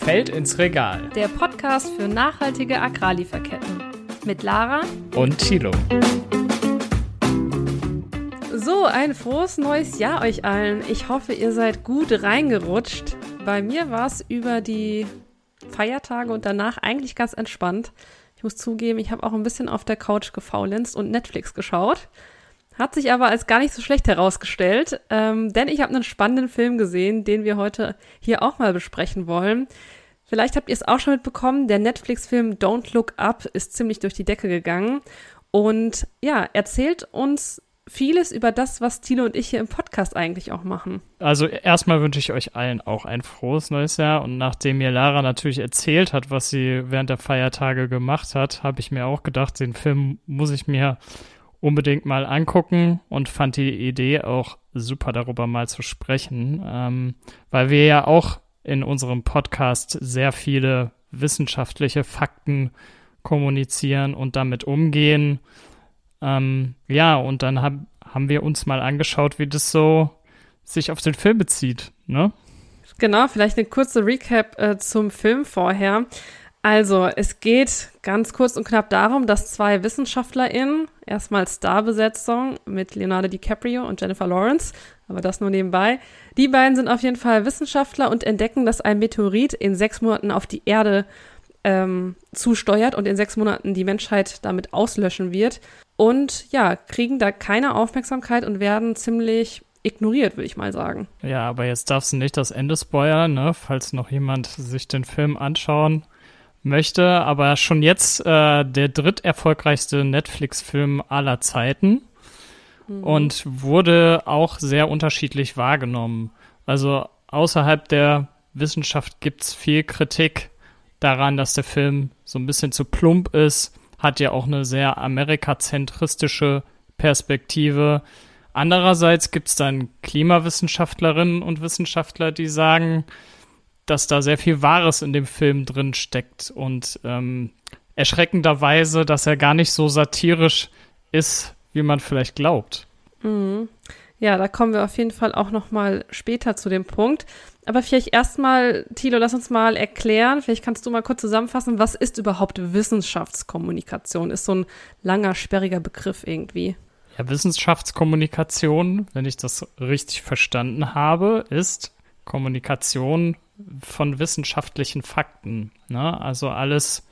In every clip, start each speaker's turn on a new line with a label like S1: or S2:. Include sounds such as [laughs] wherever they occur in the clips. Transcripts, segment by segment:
S1: Feld ins Regal.
S2: Der Podcast für nachhaltige Agrarlieferketten. Mit Lara
S1: und Thilo.
S2: So, ein frohes neues Jahr euch allen. Ich hoffe, ihr seid gut reingerutscht. Bei mir war es über die Feiertage und danach eigentlich ganz entspannt. Ich muss zugeben, ich habe auch ein bisschen auf der Couch gefaulenzt und Netflix geschaut. Hat sich aber als gar nicht so schlecht herausgestellt, ähm, denn ich habe einen spannenden Film gesehen, den wir heute hier auch mal besprechen wollen. Vielleicht habt ihr es auch schon mitbekommen, der Netflix-Film Don't Look Up ist ziemlich durch die Decke gegangen und ja, erzählt uns vieles über das, was Tilo und ich hier im Podcast eigentlich auch machen.
S1: Also erstmal wünsche ich euch allen auch ein frohes neues Jahr und nachdem mir Lara natürlich erzählt hat, was sie während der Feiertage gemacht hat, habe ich mir auch gedacht, den Film muss ich mir unbedingt mal angucken und fand die Idee auch super, darüber mal zu sprechen, ähm, weil wir ja auch in unserem Podcast sehr viele wissenschaftliche Fakten kommunizieren und damit umgehen. Ähm, ja, und dann hab, haben wir uns mal angeschaut, wie das so sich auf den Film bezieht, ne?
S2: Genau, vielleicht eine kurze Recap äh, zum Film vorher. Also, es geht ganz kurz und knapp darum, dass zwei WissenschaftlerInnen, erstmal Starbesetzung mit Leonardo DiCaprio und Jennifer Lawrence, aber das nur nebenbei. Die beiden sind auf jeden Fall Wissenschaftler und entdecken, dass ein Meteorit in sechs Monaten auf die Erde ähm, zusteuert und in sechs Monaten die Menschheit damit auslöschen wird. Und ja, kriegen da keine Aufmerksamkeit und werden ziemlich ignoriert, würde ich mal sagen.
S1: Ja, aber jetzt darfst du nicht das Ende spoilern, ne? falls noch jemand sich den Film anschauen möchte, aber schon jetzt äh, der dritterfolgreichste Netflix-Film aller Zeiten mhm. und wurde auch sehr unterschiedlich wahrgenommen. Also außerhalb der Wissenschaft gibt es viel Kritik daran, dass der Film so ein bisschen zu plump ist, hat ja auch eine sehr amerikazentristische Perspektive. Andererseits gibt es dann Klimawissenschaftlerinnen und Wissenschaftler, die sagen, dass da sehr viel Wahres in dem Film drin steckt und ähm, erschreckenderweise, dass er gar nicht so satirisch ist, wie man vielleicht glaubt.
S2: Mhm. Ja, da kommen wir auf jeden Fall auch noch mal später zu dem Punkt. Aber vielleicht erstmal, Thilo, lass uns mal erklären, vielleicht kannst du mal kurz zusammenfassen, was ist überhaupt Wissenschaftskommunikation? Ist so ein langer, sperriger Begriff irgendwie.
S1: Ja, Wissenschaftskommunikation, wenn ich das richtig verstanden habe, ist Kommunikation von wissenschaftlichen Fakten. Ne? Also alles,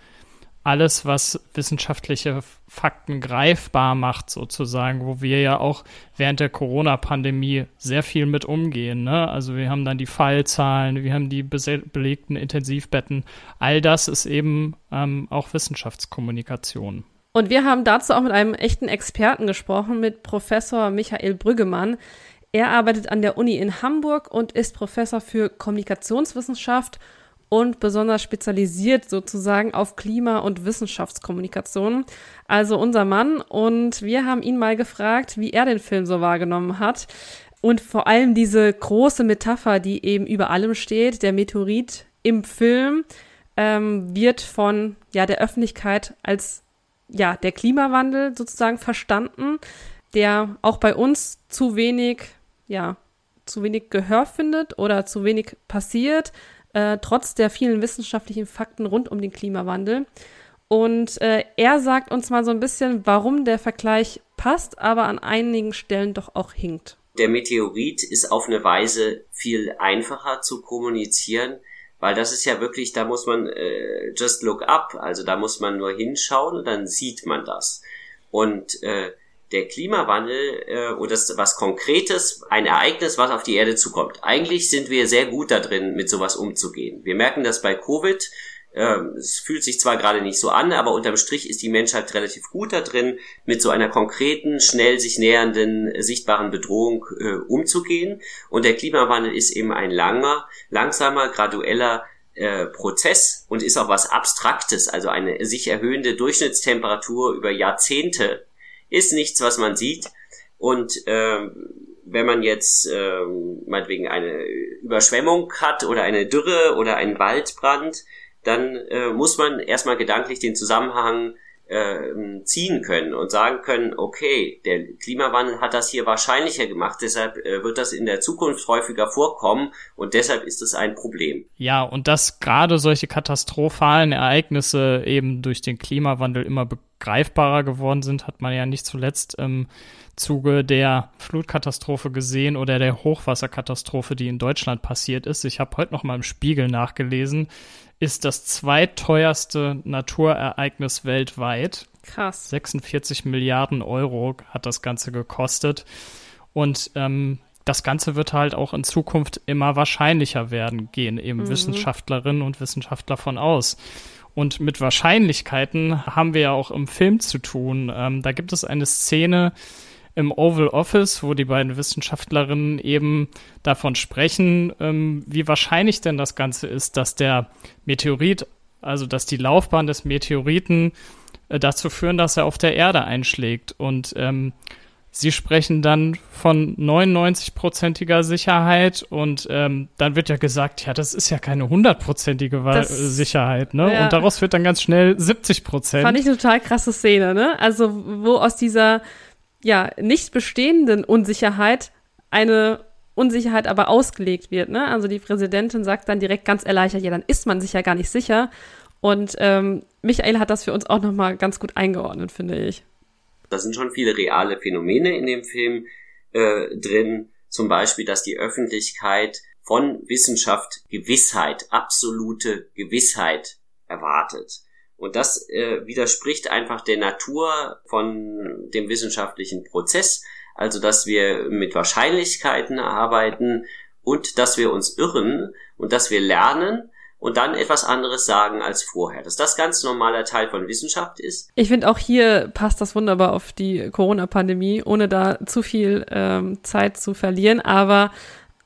S1: alles, was wissenschaftliche Fakten greifbar macht, sozusagen, wo wir ja auch während der Corona-Pandemie sehr viel mit umgehen. Ne? Also wir haben dann die Fallzahlen, wir haben die belegten Intensivbetten. All das ist eben ähm, auch Wissenschaftskommunikation.
S2: Und wir haben dazu auch mit einem echten Experten gesprochen, mit Professor Michael Brüggemann. Er arbeitet an der Uni in Hamburg und ist Professor für Kommunikationswissenschaft und besonders spezialisiert sozusagen auf Klima- und Wissenschaftskommunikation. Also unser Mann. Und wir haben ihn mal gefragt, wie er den Film so wahrgenommen hat. Und vor allem diese große Metapher, die eben über allem steht, der Meteorit im Film, ähm, wird von ja, der Öffentlichkeit als ja, der Klimawandel sozusagen verstanden, der auch bei uns zu wenig ja, zu wenig Gehör findet oder zu wenig passiert, äh, trotz der vielen wissenschaftlichen Fakten rund um den Klimawandel. Und äh, er sagt uns mal so ein bisschen, warum der Vergleich passt, aber an einigen Stellen doch auch hinkt.
S3: Der Meteorit ist auf eine Weise viel einfacher zu kommunizieren, weil das ist ja wirklich, da muss man äh, just look up, also da muss man nur hinschauen und dann sieht man das. Und äh, der Klimawandel äh, oder das was Konkretes, ein Ereignis, was auf die Erde zukommt. Eigentlich sind wir sehr gut da drin, mit sowas umzugehen. Wir merken das bei Covid. Ähm, es fühlt sich zwar gerade nicht so an, aber unterm Strich ist die Menschheit relativ gut da drin, mit so einer konkreten, schnell sich nähernden, sichtbaren Bedrohung äh, umzugehen. Und der Klimawandel ist eben ein langer, langsamer, gradueller äh, Prozess und ist auch was Abstraktes, also eine sich erhöhende Durchschnittstemperatur über Jahrzehnte ist nichts, was man sieht. Und ähm, wenn man jetzt ähm, meinetwegen eine Überschwemmung hat oder eine Dürre oder einen Waldbrand, dann äh, muss man erstmal gedanklich den Zusammenhang äh, ziehen können und sagen können, okay, der Klimawandel hat das hier wahrscheinlicher gemacht, deshalb äh, wird das in der Zukunft häufiger vorkommen und deshalb ist es ein Problem.
S1: Ja, und dass gerade solche katastrophalen Ereignisse eben durch den Klimawandel immer begreifbarer geworden sind, hat man ja nicht zuletzt im Zuge der Flutkatastrophe gesehen oder der Hochwasserkatastrophe, die in Deutschland passiert ist. Ich habe heute noch mal im Spiegel nachgelesen, ist das zweiteuerste Naturereignis weltweit.
S2: Krass.
S1: 46 Milliarden Euro hat das Ganze gekostet. Und ähm, das Ganze wird halt auch in Zukunft immer wahrscheinlicher werden, gehen eben mhm. Wissenschaftlerinnen und Wissenschaftler von aus. Und mit Wahrscheinlichkeiten haben wir ja auch im Film zu tun. Ähm, da gibt es eine Szene, im Oval Office, wo die beiden Wissenschaftlerinnen eben davon sprechen, ähm, wie wahrscheinlich denn das Ganze ist, dass der Meteorit, also dass die Laufbahn des Meteoriten äh, dazu führen, dass er auf der Erde einschlägt. Und ähm, sie sprechen dann von 99-prozentiger Sicherheit und ähm, dann wird ja gesagt, ja, das ist ja keine hundertprozentige Sicherheit, ne? Ja. Und daraus wird dann ganz schnell 70 Prozent.
S2: Fand ich eine total krasse Szene, ne? Also, wo aus dieser ja, nicht bestehenden Unsicherheit eine Unsicherheit aber ausgelegt wird. Ne? Also die Präsidentin sagt dann direkt ganz erleichtert, ja, dann ist man sich ja gar nicht sicher. Und ähm, Michael hat das für uns auch nochmal ganz gut eingeordnet, finde ich.
S3: Da sind schon viele reale Phänomene in dem Film äh, drin. Zum Beispiel, dass die Öffentlichkeit von Wissenschaft Gewissheit, absolute Gewissheit erwartet. Und das äh, widerspricht einfach der Natur von dem wissenschaftlichen Prozess, also dass wir mit Wahrscheinlichkeiten arbeiten und dass wir uns irren und dass wir lernen und dann etwas anderes sagen als vorher. Dass das ganz normaler Teil von Wissenschaft ist.
S2: Ich finde auch hier passt das wunderbar auf die Corona-Pandemie, ohne da zu viel ähm, Zeit zu verlieren. Aber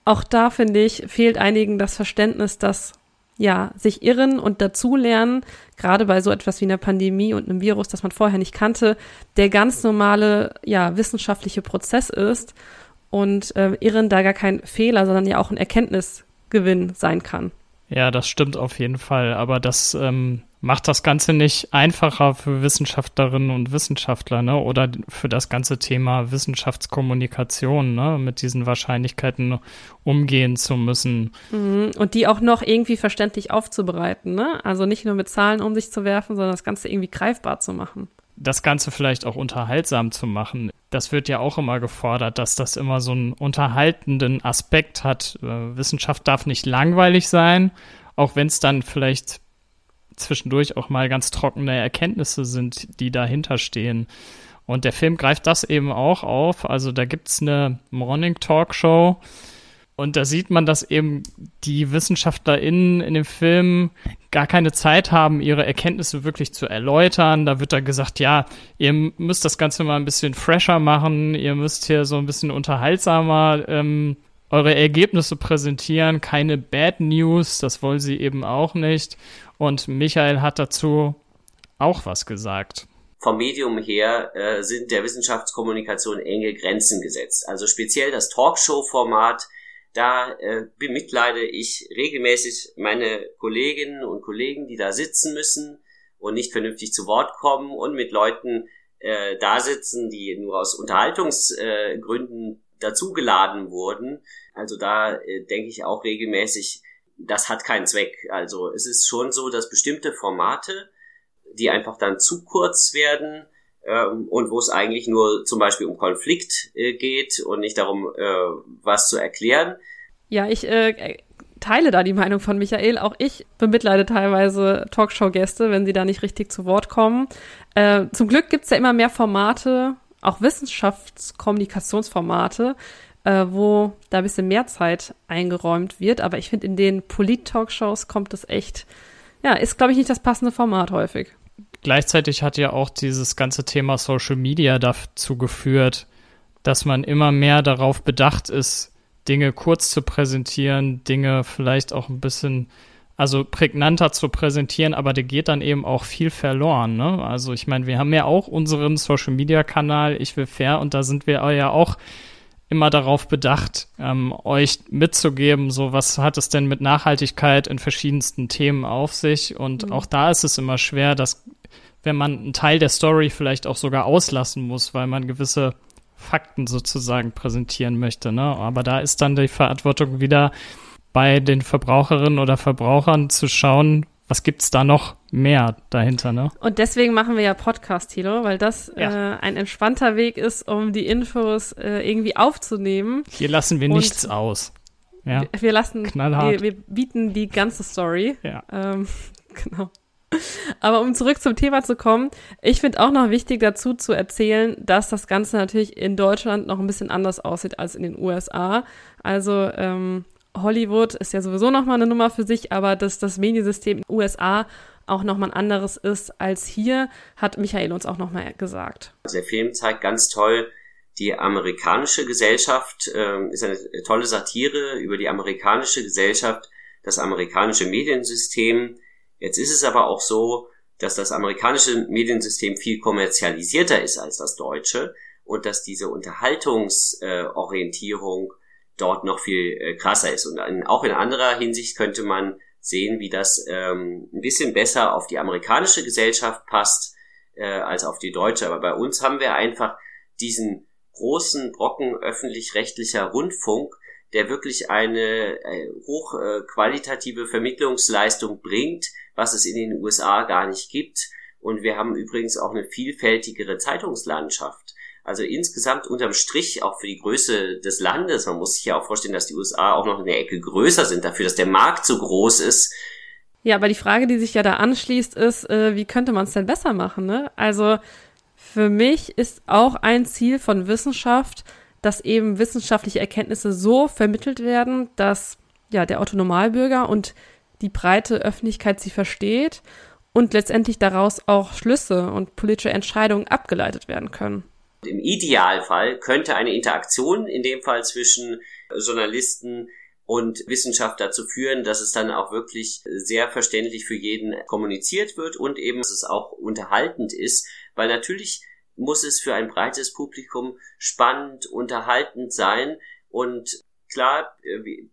S2: auch da finde ich, fehlt einigen das Verständnis, dass ja, sich irren und dazulernen, gerade bei so etwas wie einer Pandemie und einem Virus, das man vorher nicht kannte, der ganz normale, ja, wissenschaftliche Prozess ist und äh, Irren da gar kein Fehler, sondern ja auch ein Erkenntnisgewinn sein kann.
S1: Ja, das stimmt auf jeden Fall, aber das ähm, macht das Ganze nicht einfacher für Wissenschaftlerinnen und Wissenschaftler, ne? Oder für das ganze Thema Wissenschaftskommunikation, ne? Mit diesen Wahrscheinlichkeiten umgehen zu müssen.
S2: Mhm. Und die auch noch irgendwie verständlich aufzubereiten, ne? Also nicht nur mit Zahlen um sich zu werfen, sondern das Ganze irgendwie greifbar zu machen.
S1: Das Ganze vielleicht auch unterhaltsam zu machen. Das wird ja auch immer gefordert, dass das immer so einen unterhaltenden Aspekt hat. Äh, Wissenschaft darf nicht langweilig sein, auch wenn es dann vielleicht zwischendurch auch mal ganz trockene Erkenntnisse sind, die dahinter stehen. Und der Film greift das eben auch auf. Also da gibt es eine Morning Talk Show. Und da sieht man, dass eben die WissenschaftlerInnen in dem Film gar keine Zeit haben, ihre Erkenntnisse wirklich zu erläutern. Da wird da gesagt, ja, ihr müsst das Ganze mal ein bisschen fresher machen, ihr müsst hier so ein bisschen unterhaltsamer ähm, eure Ergebnisse präsentieren, keine Bad News, das wollen sie eben auch nicht. Und Michael hat dazu auch was gesagt.
S3: Vom Medium her äh, sind der Wissenschaftskommunikation enge Grenzen gesetzt. Also speziell das Talkshow-Format, da äh, bemitleide ich regelmäßig meine Kolleginnen und Kollegen, die da sitzen müssen und nicht vernünftig zu Wort kommen und mit Leuten äh, da sitzen, die nur aus Unterhaltungsgründen äh, dazugeladen wurden. Also da äh, denke ich auch regelmäßig, das hat keinen Zweck. Also es ist schon so, dass bestimmte Formate, die einfach dann zu kurz werden ähm, und wo es eigentlich nur zum Beispiel um Konflikt äh, geht und nicht darum, äh, was zu erklären.
S2: Ja, ich äh, teile da die Meinung von Michael. Auch ich bemitleide teilweise Talkshow-Gäste, wenn sie da nicht richtig zu Wort kommen. Äh, zum Glück gibt's ja immer mehr Formate, auch Wissenschaftskommunikationsformate, äh, wo da ein bisschen mehr Zeit eingeräumt wird. Aber ich finde, in den Polit-Talkshows kommt es echt, ja, ist, glaube ich, nicht das passende Format häufig.
S1: Gleichzeitig hat ja auch dieses ganze Thema Social Media dazu geführt, dass man immer mehr darauf bedacht ist, Dinge kurz zu präsentieren, Dinge vielleicht auch ein bisschen also prägnanter zu präsentieren, aber der geht dann eben auch viel verloren. Ne? Also ich meine, wir haben ja auch unseren Social Media Kanal Ich will fair und da sind wir ja auch immer darauf bedacht, ähm, euch mitzugeben, so was hat es denn mit Nachhaltigkeit in verschiedensten Themen auf sich. Und mhm. auch da ist es immer schwer, das wenn man einen Teil der Story vielleicht auch sogar auslassen muss, weil man gewisse Fakten sozusagen präsentieren möchte. Ne? Aber da ist dann die Verantwortung wieder bei den Verbraucherinnen oder Verbrauchern zu schauen, was gibt's da noch mehr dahinter, ne?
S2: Und deswegen machen wir ja Podcast, Thilo, weil das ja. äh, ein entspannter Weg ist, um die Infos äh, irgendwie aufzunehmen.
S1: Hier lassen wir Und nichts aus.
S2: Ja. Wir, wir lassen. Wir, wir, bieten die ganze Story.
S1: Ja.
S2: Ähm, [laughs] genau. Aber um zurück zum Thema zu kommen, ich finde auch noch wichtig dazu zu erzählen, dass das Ganze natürlich in Deutschland noch ein bisschen anders aussieht als in den USA. Also ähm, Hollywood ist ja sowieso nochmal eine Nummer für sich, aber dass das Mediensystem in den USA auch nochmal ein anderes ist als hier, hat Michael uns auch nochmal gesagt.
S3: Der Film zeigt ganz toll, die amerikanische Gesellschaft äh, ist eine tolle Satire über die amerikanische Gesellschaft, das amerikanische Mediensystem. Jetzt ist es aber auch so, dass das amerikanische Mediensystem viel kommerzialisierter ist als das deutsche und dass diese Unterhaltungsorientierung dort noch viel äh, krasser ist. Und in, auch in anderer Hinsicht könnte man sehen, wie das ähm, ein bisschen besser auf die amerikanische Gesellschaft passt äh, als auf die deutsche. Aber bei uns haben wir einfach diesen großen Brocken öffentlich-rechtlicher Rundfunk, der wirklich eine äh, hochqualitative Vermittlungsleistung bringt, was es in den USA gar nicht gibt. Und wir haben übrigens auch eine vielfältigere Zeitungslandschaft. Also insgesamt unterm Strich auch für die Größe des Landes. Man muss sich ja auch vorstellen, dass die USA auch noch eine Ecke größer sind dafür, dass der Markt so groß ist.
S2: Ja, aber die Frage, die sich ja da anschließt, ist, äh, wie könnte man es denn besser machen? Ne? Also für mich ist auch ein Ziel von Wissenschaft, dass eben wissenschaftliche Erkenntnisse so vermittelt werden, dass ja der Autonomalbürger und die breite Öffentlichkeit sie versteht und letztendlich daraus auch Schlüsse und politische Entscheidungen abgeleitet werden können.
S3: Im Idealfall könnte eine Interaktion in dem Fall zwischen Journalisten und Wissenschaft dazu führen, dass es dann auch wirklich sehr verständlich für jeden kommuniziert wird und eben, dass es auch unterhaltend ist, weil natürlich muss es für ein breites Publikum spannend, unterhaltend sein und klar,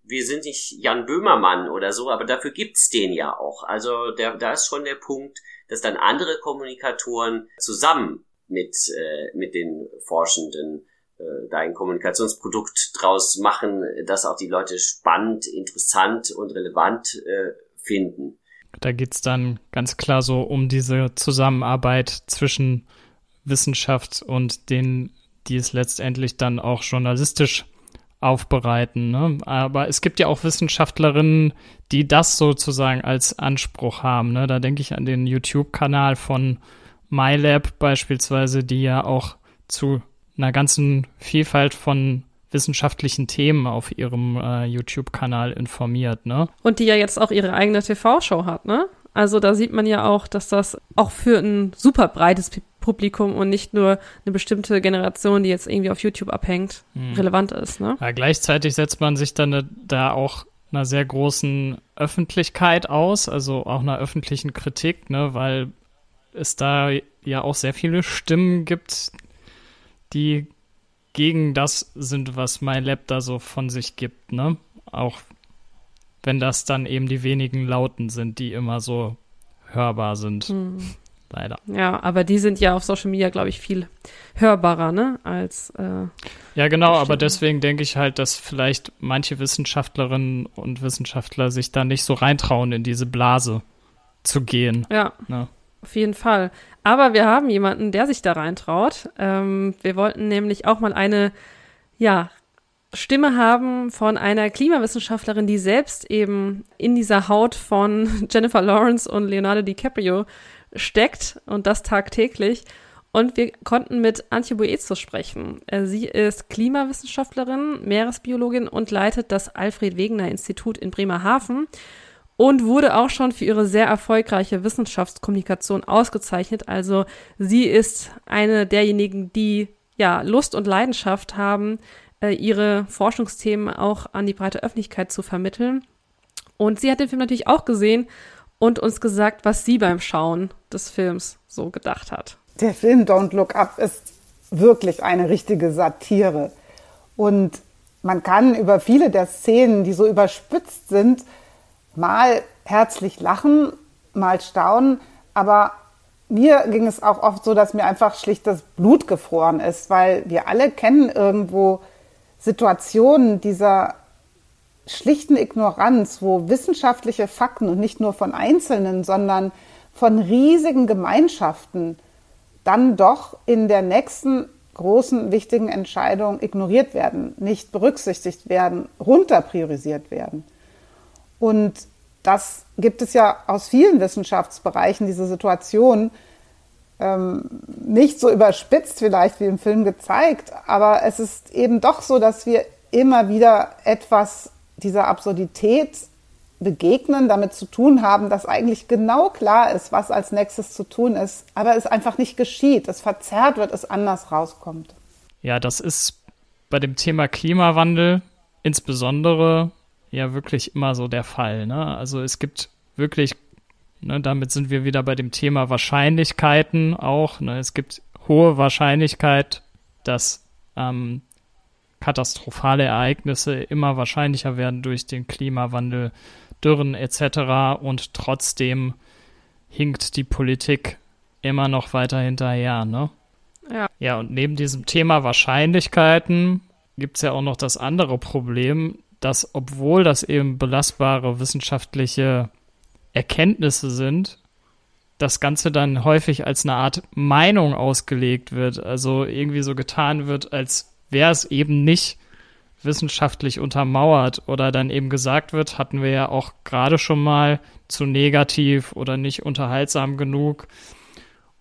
S3: wir sind nicht Jan Böhmermann oder so, aber dafür gibt's den ja auch. Also der, da ist schon der Punkt, dass dann andere Kommunikatoren zusammen mit, äh, mit den Forschenden äh, da ein Kommunikationsprodukt draus machen, das auch die Leute spannend, interessant und relevant äh, finden.
S1: Da geht's dann ganz klar so um diese Zusammenarbeit zwischen Wissenschaft und denen, die es letztendlich dann auch journalistisch aufbereiten. Ne? Aber es gibt ja auch Wissenschaftlerinnen, die das sozusagen als Anspruch haben. Ne? Da denke ich an den YouTube-Kanal von MyLab beispielsweise, die ja auch zu einer ganzen Vielfalt von wissenschaftlichen Themen auf ihrem äh, YouTube-Kanal informiert, ne?
S2: Und die ja jetzt auch ihre eigene TV-Show hat, ne? Also da sieht man ja auch, dass das auch für ein super breites Publikum und nicht nur eine bestimmte Generation, die jetzt irgendwie auf YouTube abhängt, hm. relevant ist, ne?
S1: Ja, gleichzeitig setzt man sich dann da auch einer sehr großen Öffentlichkeit aus, also auch einer öffentlichen Kritik, ne, weil es da ja auch sehr viele Stimmen gibt, die gegen das sind, was MyLab da so von sich gibt, ne? Auch wenn das dann eben die wenigen Lauten sind, die immer so hörbar sind. Hm. Leider.
S2: Ja, aber die sind ja auf Social Media, glaube ich, viel hörbarer, ne? Als. Äh,
S1: ja, genau, aber deswegen denke ich halt, dass vielleicht manche Wissenschaftlerinnen und Wissenschaftler sich da nicht so reintrauen, in diese Blase zu gehen.
S2: Ja. Ne? Auf jeden Fall. Aber wir haben jemanden, der sich da reintraut. Ähm, wir wollten nämlich auch mal eine, ja, Stimme haben von einer Klimawissenschaftlerin, die selbst eben in dieser Haut von [laughs] Jennifer Lawrence und Leonardo DiCaprio steckt und das tagtäglich. Und wir konnten mit Antje Boezo sprechen. Äh, sie ist Klimawissenschaftlerin, Meeresbiologin und leitet das Alfred Wegener Institut in Bremerhaven und wurde auch schon für ihre sehr erfolgreiche Wissenschaftskommunikation ausgezeichnet. Also sie ist eine derjenigen, die ja Lust und Leidenschaft haben, äh, ihre Forschungsthemen auch an die breite Öffentlichkeit zu vermitteln. Und sie hat den Film natürlich auch gesehen und uns gesagt, was sie beim Schauen des Films so gedacht hat.
S4: Der Film Don't Look Up ist wirklich eine richtige Satire. Und man kann über viele der Szenen, die so überspitzt sind, mal herzlich lachen, mal staunen, aber mir ging es auch oft so, dass mir einfach schlicht das Blut gefroren ist, weil wir alle kennen irgendwo Situationen dieser schlichten Ignoranz, wo wissenschaftliche Fakten und nicht nur von Einzelnen, sondern von riesigen Gemeinschaften dann doch in der nächsten großen, wichtigen Entscheidung ignoriert werden, nicht berücksichtigt werden, runterpriorisiert werden. Und das gibt es ja aus vielen Wissenschaftsbereichen, diese Situation, ähm, nicht so überspitzt vielleicht wie im Film gezeigt, aber es ist eben doch so, dass wir immer wieder etwas dieser Absurdität begegnen, damit zu tun haben, dass eigentlich genau klar ist, was als nächstes zu tun ist, aber es einfach nicht geschieht, es verzerrt wird, es anders rauskommt.
S1: Ja, das ist bei dem Thema Klimawandel insbesondere ja wirklich immer so der Fall. Ne? Also es gibt wirklich, ne, damit sind wir wieder bei dem Thema Wahrscheinlichkeiten auch. Ne? Es gibt hohe Wahrscheinlichkeit, dass ähm, katastrophale Ereignisse immer wahrscheinlicher werden durch den Klimawandel Dürren etc. Und trotzdem hinkt die Politik immer noch weiter hinterher, ne? Ja. Ja, und neben diesem Thema Wahrscheinlichkeiten gibt es ja auch noch das andere Problem, dass obwohl das eben belastbare wissenschaftliche Erkenntnisse sind, das Ganze dann häufig als eine Art Meinung ausgelegt wird. Also irgendwie so getan wird, als wäre es eben nicht wissenschaftlich untermauert oder dann eben gesagt wird, hatten wir ja auch gerade schon mal zu negativ oder nicht unterhaltsam genug.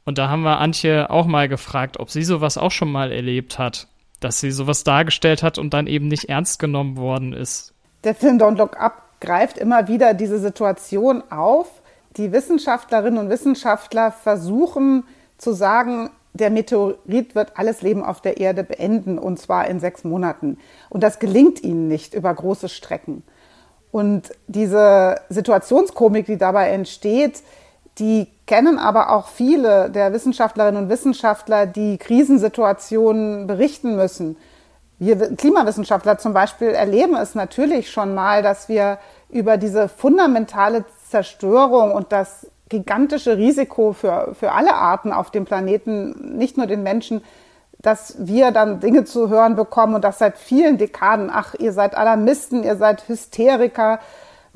S1: Und da haben wir Antje auch mal gefragt, ob sie sowas auch schon mal erlebt hat, dass sie sowas dargestellt hat und dann eben nicht ernst genommen worden ist.
S4: Der Film Don't Look Up greift immer wieder diese Situation auf. Die Wissenschaftlerinnen und Wissenschaftler versuchen zu sagen, der Meteorit wird alles Leben auf der Erde beenden und zwar in sechs Monaten. Und das gelingt ihnen nicht über große Strecken. Und diese Situationskomik, die dabei entsteht, die kennen aber auch viele der Wissenschaftlerinnen und Wissenschaftler, die Krisensituationen berichten müssen. Wir Klimawissenschaftler zum Beispiel erleben es natürlich schon mal, dass wir über diese fundamentale Zerstörung und das gigantische Risiko für, für alle Arten auf dem Planeten, nicht nur den Menschen, dass wir dann Dinge zu hören bekommen und das seit vielen Dekaden. Ach, ihr seid Alarmisten, ihr seid Hysteriker.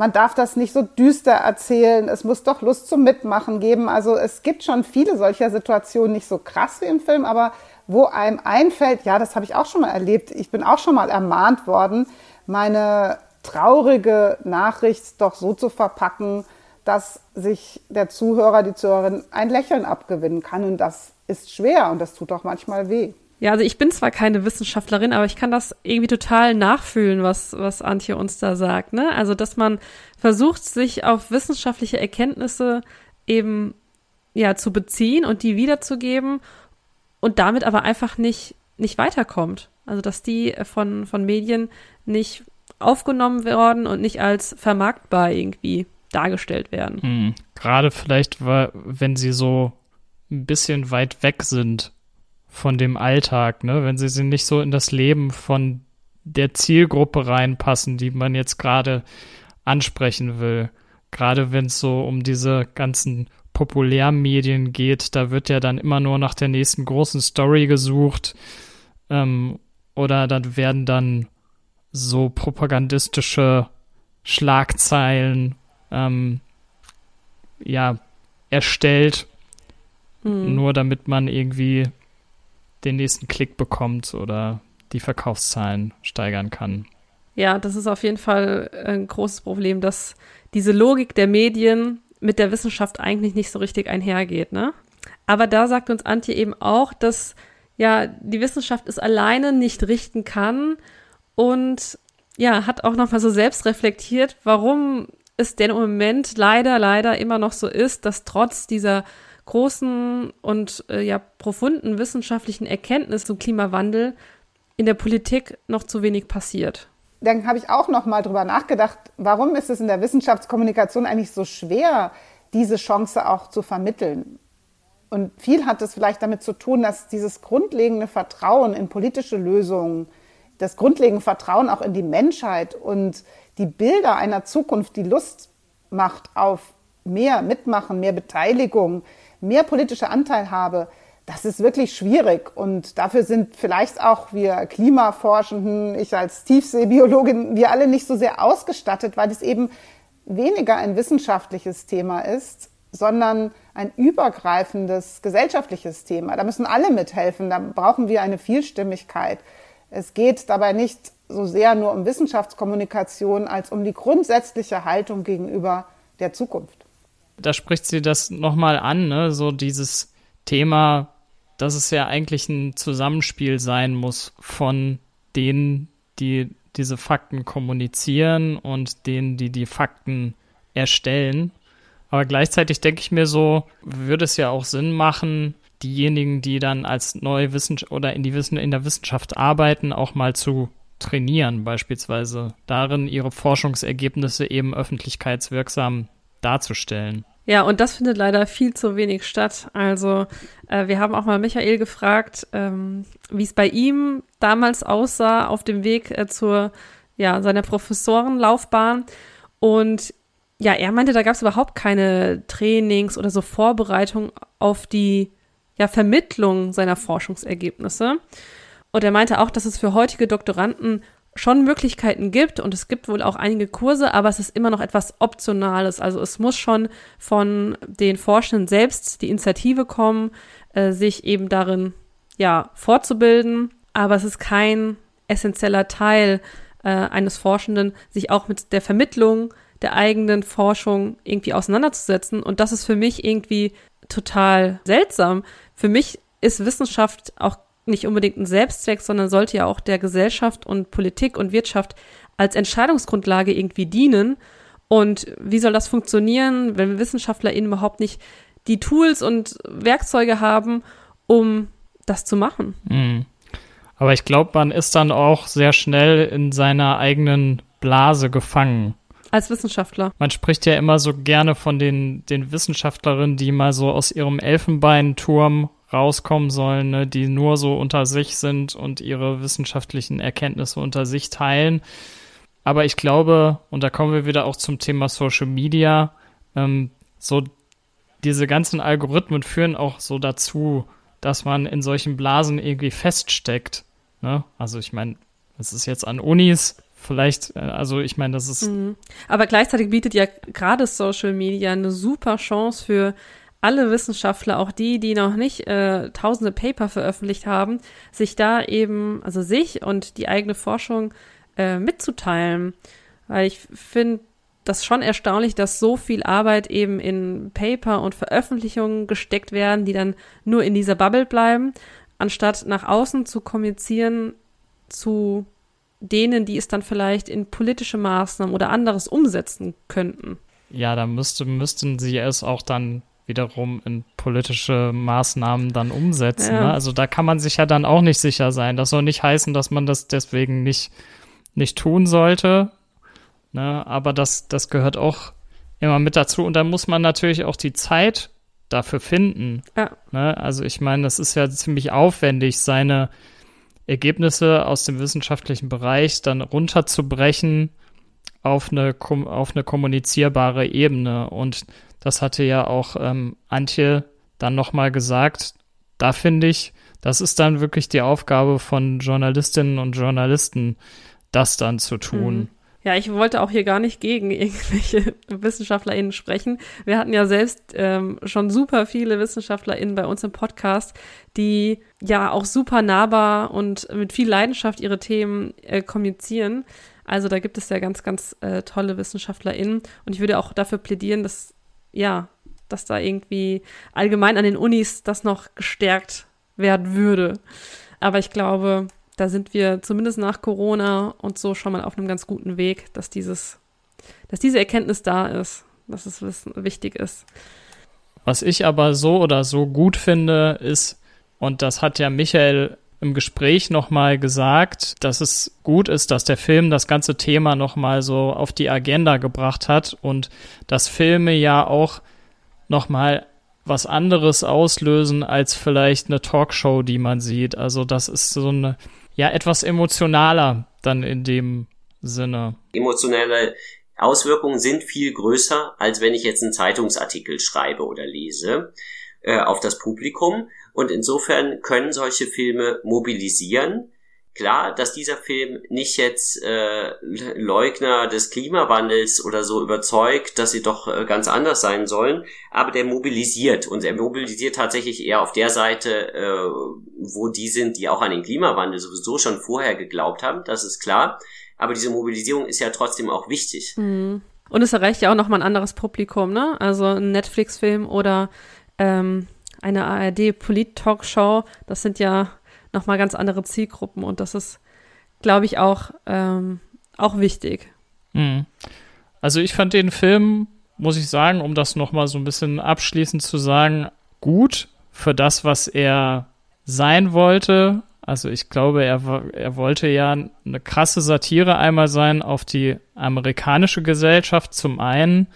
S4: Man darf das nicht so düster erzählen. Es muss doch Lust zum Mitmachen geben. Also es gibt schon viele solcher Situationen, nicht so krass wie im Film, aber wo einem einfällt, ja, das habe ich auch schon mal erlebt. Ich bin auch schon mal ermahnt worden, meine traurige Nachricht doch so zu verpacken, dass sich der Zuhörer, die Zuhörerin ein Lächeln abgewinnen kann. Und das ist schwer und das tut auch manchmal weh.
S2: Ja, also ich bin zwar keine Wissenschaftlerin, aber ich kann das irgendwie total nachfühlen, was, was Antje uns da sagt. Ne? Also, dass man versucht, sich auf wissenschaftliche Erkenntnisse eben ja zu beziehen und die wiederzugeben und damit aber einfach nicht, nicht weiterkommt. Also, dass die von, von Medien nicht aufgenommen worden und nicht als vermarktbar irgendwie dargestellt werden.
S1: Mhm. Gerade vielleicht, wenn sie so ein bisschen weit weg sind von dem Alltag, ne? wenn sie, sie nicht so in das Leben von der Zielgruppe reinpassen, die man jetzt gerade ansprechen will. Gerade wenn es so um diese ganzen Populärmedien geht, da wird ja dann immer nur nach der nächsten großen Story gesucht. Ähm, oder dann werden dann so propagandistische Schlagzeilen ähm, ja, erstellt, mhm. nur damit man irgendwie den nächsten Klick bekommt oder die Verkaufszahlen steigern kann.
S2: Ja, das ist auf jeden Fall ein großes Problem, dass diese Logik der Medien mit der Wissenschaft eigentlich nicht so richtig einhergeht, ne? Aber da sagt uns Antje eben auch, dass ja die Wissenschaft es alleine nicht richten kann und ja, hat auch nochmal so selbst reflektiert, warum es denn im Moment leider, leider immer noch so ist, dass trotz dieser großen und äh, ja profunden wissenschaftlichen Erkenntnis zum Klimawandel in der Politik noch zu wenig passiert.
S4: Dann habe ich auch noch mal drüber nachgedacht, warum ist es in der Wissenschaftskommunikation eigentlich so schwer, diese Chance auch zu vermitteln? Und viel hat es vielleicht damit zu tun, dass dieses grundlegende Vertrauen in politische Lösungen, das grundlegende Vertrauen auch in die Menschheit und die Bilder einer Zukunft, die Lust macht auf mehr Mitmachen, mehr Beteiligung, mehr politische Anteilhabe, das ist wirklich schwierig. Und dafür sind vielleicht auch wir Klimaforschenden, ich als Tiefseebiologin, wir alle nicht so sehr ausgestattet, weil es eben weniger ein wissenschaftliches Thema ist, sondern ein übergreifendes gesellschaftliches Thema. Da müssen alle mithelfen, da brauchen wir eine Vielstimmigkeit. Es geht dabei nicht so sehr nur um Wissenschaftskommunikation als um die grundsätzliche Haltung gegenüber der Zukunft.
S1: Da spricht sie das nochmal an, ne? so dieses Thema, dass es ja eigentlich ein Zusammenspiel sein muss von denen, die diese Fakten kommunizieren und denen, die die Fakten erstellen. Aber gleichzeitig denke ich mir so, würde es ja auch Sinn machen, diejenigen, die dann als neue Wissenschaft oder in, die Wissen in der Wissenschaft arbeiten, auch mal zu trainieren, beispielsweise darin ihre Forschungsergebnisse eben öffentlichkeitswirksam darzustellen.
S2: Ja, und das findet leider viel zu wenig statt. Also äh, wir haben auch mal Michael gefragt, ähm, wie es bei ihm damals aussah auf dem Weg äh, zur ja seiner Professorenlaufbahn. Und ja, er meinte, da gab es überhaupt keine Trainings oder so Vorbereitung auf die ja, Vermittlung seiner Forschungsergebnisse. Und er meinte auch, dass es für heutige Doktoranden schon Möglichkeiten gibt und es gibt wohl auch einige Kurse, aber es ist immer noch etwas Optionales. Also es muss schon von den Forschenden selbst die Initiative kommen, äh, sich eben darin ja fortzubilden, aber es ist kein essentieller Teil äh, eines Forschenden, sich auch mit der Vermittlung der eigenen Forschung irgendwie auseinanderzusetzen. Und das ist für mich irgendwie total seltsam. Für mich ist Wissenschaft auch nicht unbedingt ein Selbstzweck, sondern sollte ja auch der Gesellschaft und Politik und Wirtschaft als Entscheidungsgrundlage irgendwie dienen. Und wie soll das funktionieren, wenn WissenschaftlerInnen überhaupt nicht die Tools und Werkzeuge haben, um das zu machen?
S1: Mhm. Aber ich glaube, man ist dann auch sehr schnell in seiner eigenen Blase gefangen.
S2: Als Wissenschaftler.
S1: Man spricht ja immer so gerne von den, den Wissenschaftlerinnen, die mal so aus ihrem Elfenbeinturm rauskommen sollen, ne, die nur so unter sich sind und ihre wissenschaftlichen Erkenntnisse unter sich teilen. Aber ich glaube, und da kommen wir wieder auch zum Thema Social Media, ähm, so diese ganzen Algorithmen führen auch so dazu, dass man in solchen Blasen irgendwie feststeckt. Ne? Also ich meine, es ist jetzt an Unis vielleicht, äh, also ich meine, das ist. Mhm.
S2: Aber gleichzeitig bietet ja gerade Social Media eine super Chance für alle Wissenschaftler, auch die, die noch nicht äh, tausende Paper veröffentlicht haben, sich da eben, also sich und die eigene Forschung äh, mitzuteilen. Weil ich finde das schon erstaunlich, dass so viel Arbeit eben in Paper und Veröffentlichungen gesteckt werden, die dann nur in dieser Bubble bleiben, anstatt nach außen zu kommunizieren zu denen, die es dann vielleicht in politische Maßnahmen oder anderes umsetzen könnten.
S1: Ja, da müsste, müssten sie es auch dann wiederum in politische Maßnahmen dann umsetzen. Ja. Ne? Also da kann man sich ja dann auch nicht sicher sein. Das soll nicht heißen, dass man das deswegen nicht, nicht tun sollte. Ne? Aber das, das gehört auch immer mit dazu. Und da muss man natürlich auch die Zeit dafür finden. Ja. Ne? Also ich meine, das ist ja ziemlich aufwendig, seine Ergebnisse aus dem wissenschaftlichen Bereich dann runterzubrechen auf eine, auf eine kommunizierbare Ebene. Und das hatte ja auch ähm, Antje dann nochmal gesagt. Da finde ich, das ist dann wirklich die Aufgabe von Journalistinnen und Journalisten, das dann zu tun. Mhm.
S2: Ja, ich wollte auch hier gar nicht gegen [laughs] irgendwelche WissenschaftlerInnen sprechen. Wir hatten ja selbst ähm, schon super viele WissenschaftlerInnen bei uns im Podcast, die ja auch super nahbar und mit viel Leidenschaft ihre Themen äh, kommunizieren. Also da gibt es ja ganz, ganz äh, tolle WissenschaftlerInnen. Und ich würde auch dafür plädieren, dass ja, dass da irgendwie allgemein an den Unis das noch gestärkt werden würde. Aber ich glaube, da sind wir zumindest nach Corona und so schon mal auf einem ganz guten Weg, dass dieses, dass diese Erkenntnis da ist, dass es wichtig ist.
S1: Was ich aber so oder so gut finde, ist, und das hat ja Michael im Gespräch nochmal gesagt, dass es gut ist, dass der Film das ganze Thema nochmal so auf die Agenda gebracht hat und dass Filme ja auch nochmal was anderes auslösen als vielleicht eine Talkshow, die man sieht. Also das ist so eine, ja, etwas emotionaler dann in dem Sinne.
S3: Emotionelle Auswirkungen sind viel größer, als wenn ich jetzt einen Zeitungsartikel schreibe oder lese. äh, auf das Publikum. Und insofern können solche Filme mobilisieren. Klar, dass dieser Film nicht jetzt äh, Leugner des Klimawandels oder so überzeugt, dass sie doch äh, ganz anders sein sollen, aber der mobilisiert und er mobilisiert tatsächlich eher auf der Seite, äh, wo die sind, die auch an den Klimawandel sowieso schon vorher geglaubt haben, das ist klar. Aber diese Mobilisierung ist ja trotzdem auch wichtig.
S2: Mhm. Und es erreicht ja auch nochmal ein anderes Publikum, ne? Also ein Netflix-Film oder ähm, eine ARD-Polit-Talkshow, das sind ja nochmal ganz andere Zielgruppen und das ist, glaube ich, auch, ähm, auch wichtig.
S1: Mhm. Also ich fand den Film, muss ich sagen, um das nochmal so ein bisschen abschließend zu sagen, gut für das, was er sein wollte. Also ich glaube, er, er wollte ja eine krasse Satire einmal sein auf die amerikanische Gesellschaft zum einen,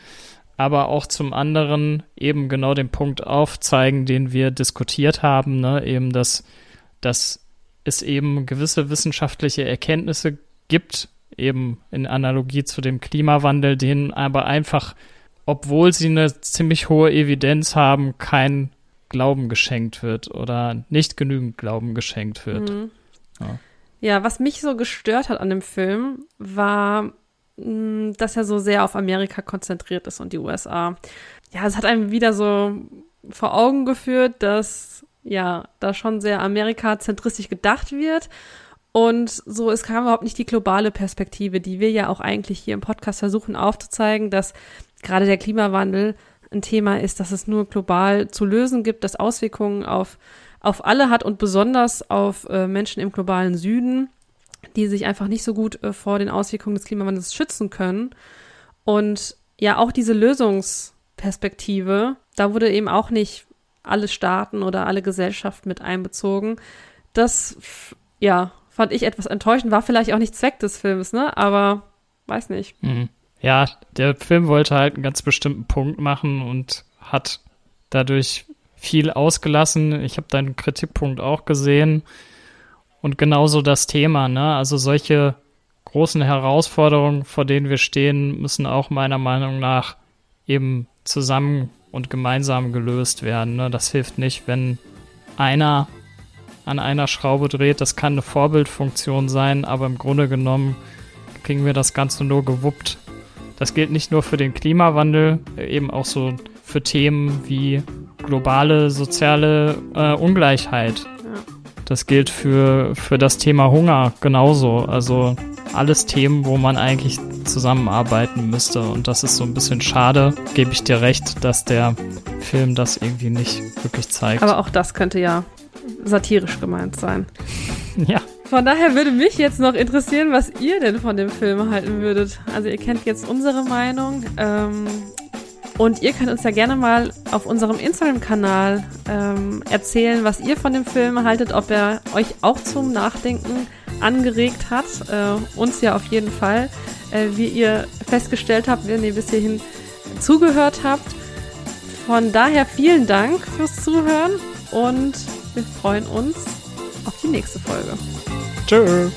S1: aber auch zum anderen eben genau den Punkt aufzeigen, den wir diskutiert haben, ne? eben dass, dass es eben gewisse wissenschaftliche Erkenntnisse gibt, eben in Analogie zu dem Klimawandel, denen aber einfach, obwohl sie eine ziemlich hohe Evidenz haben, kein Glauben geschenkt wird oder nicht genügend Glauben geschenkt wird. Mhm.
S2: Ja. ja, was mich so gestört hat an dem Film, war dass er so sehr auf Amerika konzentriert ist und die USA. Ja, es hat einem wieder so vor Augen geführt, dass ja, da schon sehr Amerika-zentristisch gedacht wird. Und so, es kam überhaupt nicht die globale Perspektive, die wir ja auch eigentlich hier im Podcast versuchen aufzuzeigen, dass gerade der Klimawandel ein Thema ist, dass es nur global zu lösen gibt, dass Auswirkungen auf, auf alle hat und besonders auf äh, Menschen im globalen Süden die sich einfach nicht so gut äh, vor den Auswirkungen des Klimawandels schützen können. Und ja, auch diese Lösungsperspektive, da wurde eben auch nicht alle Staaten oder alle Gesellschaften mit einbezogen. Das, ja, fand ich etwas enttäuschend. War vielleicht auch nicht Zweck des Films, ne? Aber weiß nicht.
S1: Mhm. Ja, der Film wollte halt einen ganz bestimmten Punkt machen und hat dadurch viel ausgelassen. Ich habe deinen Kritikpunkt auch gesehen. Und genauso das Thema, ne? Also solche großen Herausforderungen, vor denen wir stehen, müssen auch meiner Meinung nach eben zusammen und gemeinsam gelöst werden. Ne? Das hilft nicht, wenn einer an einer Schraube dreht. Das kann eine Vorbildfunktion sein, aber im Grunde genommen kriegen wir das Ganze nur gewuppt. Das gilt nicht nur für den Klimawandel, eben auch so für Themen wie globale soziale äh, Ungleichheit. Das gilt für, für das Thema Hunger genauso. Also alles Themen, wo man eigentlich zusammenarbeiten müsste. Und das ist so ein bisschen schade, gebe ich dir recht, dass der Film das irgendwie nicht wirklich zeigt.
S2: Aber auch das könnte ja satirisch gemeint sein. [laughs]
S1: Ja.
S2: Von daher würde mich jetzt noch interessieren, was ihr denn von dem Film halten würdet. Also ihr kennt jetzt unsere Meinung. Ähm, und ihr könnt uns ja gerne mal auf unserem Instagram-Kanal ähm, erzählen, was ihr von dem Film haltet, ob er euch auch zum Nachdenken angeregt hat. Äh, uns ja auf jeden Fall, äh, wie ihr festgestellt habt, wenn ihr bis hierhin zugehört habt. Von daher vielen Dank fürs Zuhören und wir freuen uns auf die nächste Folge.
S1: Tschüss.